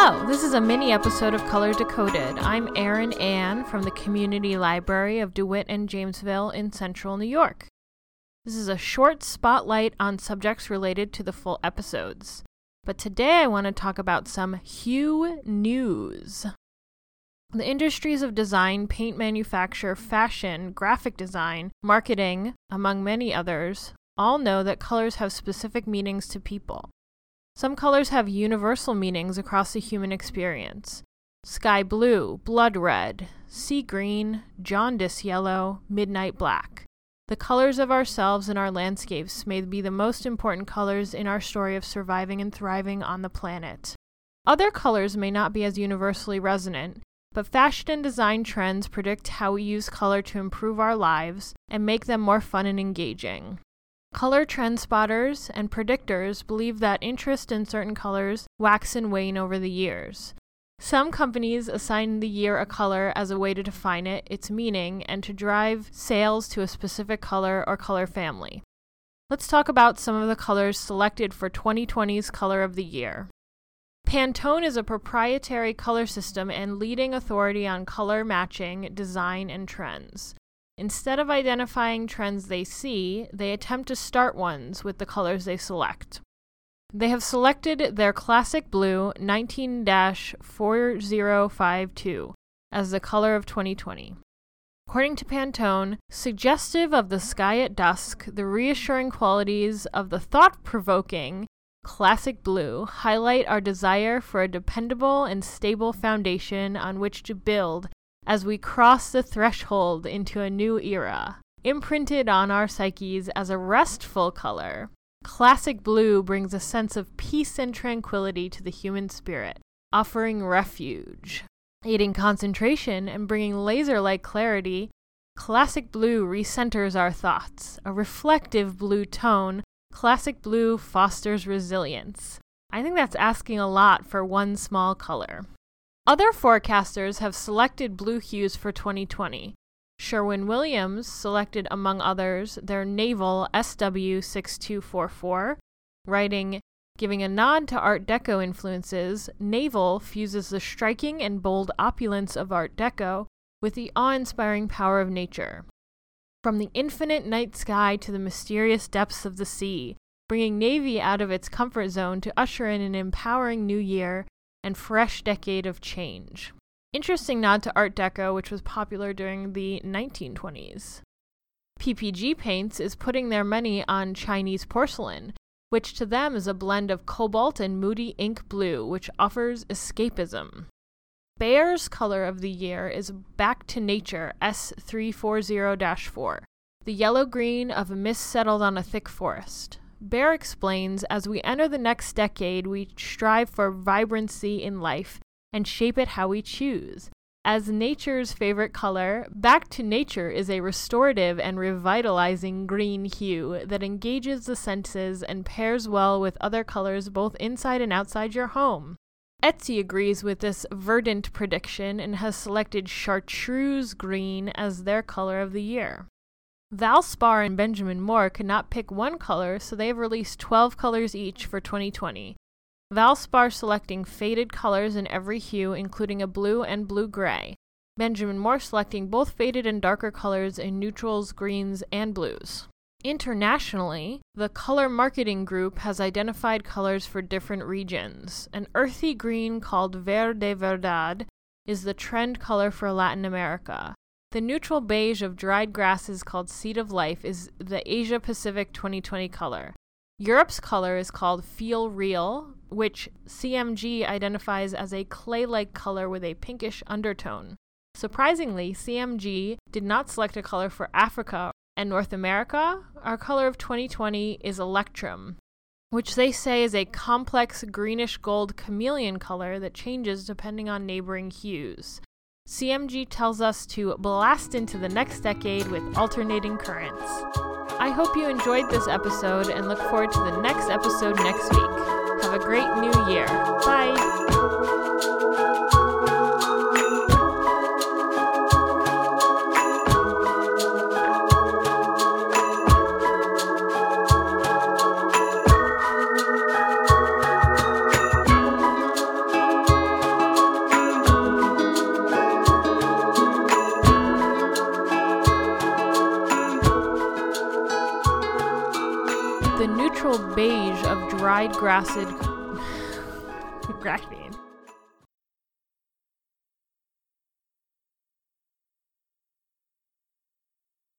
Hello, this is a mini episode of Color Decoded. I'm Erin Ann from the Community Library of DeWitt and Jamesville in central New York. This is a short spotlight on subjects related to the full episodes. But today I want to talk about some hue news. The industries of design, paint manufacture, fashion, graphic design, marketing, among many others, all know that colors have specific meanings to people. Some colors have universal meanings across the human experience sky blue, blood red, sea green, jaundice yellow, midnight black. The colors of ourselves and our landscapes may be the most important colors in our story of surviving and thriving on the planet. Other colors may not be as universally resonant, but fashion and design trends predict how we use color to improve our lives and make them more fun and engaging. Color trend spotters and predictors believe that interest in certain colors wax and wane over the years. Some companies assign the year a color as a way to define it, its meaning, and to drive sales to a specific color or color family. Let's talk about some of the colors selected for 2020's Color of the Year. Pantone is a proprietary color system and leading authority on color matching, design, and trends. Instead of identifying trends they see, they attempt to start ones with the colors they select. They have selected their classic blue 19 4052 as the color of 2020. According to Pantone, suggestive of the sky at dusk, the reassuring qualities of the thought provoking classic blue highlight our desire for a dependable and stable foundation on which to build as we cross the threshold into a new era. Imprinted on our psyches as a restful color, classic blue brings a sense of peace and tranquility to the human spirit, offering refuge. Aiding concentration and bringing laser like clarity, classic blue recenters our thoughts. A reflective blue tone, classic blue fosters resilience. I think that's asking a lot for one small color. Other forecasters have selected blue hues for 2020. Sherwin Williams selected, among others, their naval SW6244, writing, Giving a nod to Art Deco influences, Naval fuses the striking and bold opulence of Art Deco with the awe inspiring power of nature. From the infinite night sky to the mysterious depths of the sea, bringing Navy out of its comfort zone to usher in an empowering new year and fresh decade of change. Interesting nod to Art Deco, which was popular during the 1920s. PPG Paints is putting their money on Chinese porcelain, which to them is a blend of cobalt and moody ink blue, which offers escapism. Behr's color of the year is Back to Nature S340 4, the yellow green of a mist settled on a thick forest. Behr explains as we enter the next decade, we strive for vibrancy in life and shape it how we choose. As nature's favorite color, Back to Nature is a restorative and revitalizing green hue that engages the senses and pairs well with other colors both inside and outside your home. Etsy agrees with this verdant prediction and has selected chartreuse green as their color of the year. Valspar and Benjamin Moore could not pick one color, so they have released 12 colors each for 2020. Valspar selecting faded colors in every hue, including a blue and blue gray. Benjamin Moore selecting both faded and darker colors in neutrals, greens, and blues. Internationally, the Color Marketing Group has identified colors for different regions. An earthy green called Verde Verdad is the trend color for Latin America. The neutral beige of dried grasses called Seed of Life is the Asia Pacific 2020 color. Europe's color is called Feel Real, which CMG identifies as a clay like color with a pinkish undertone. Surprisingly, CMG did not select a color for Africa and North America. Our color of 2020 is Electrum, which they say is a complex greenish gold chameleon color that changes depending on neighboring hues. CMG tells us to blast into the next decade with alternating currents. I hope you enjoyed this episode and look forward to the next episode next week. Have a great new year. Bye. Beige of dried grassed grassy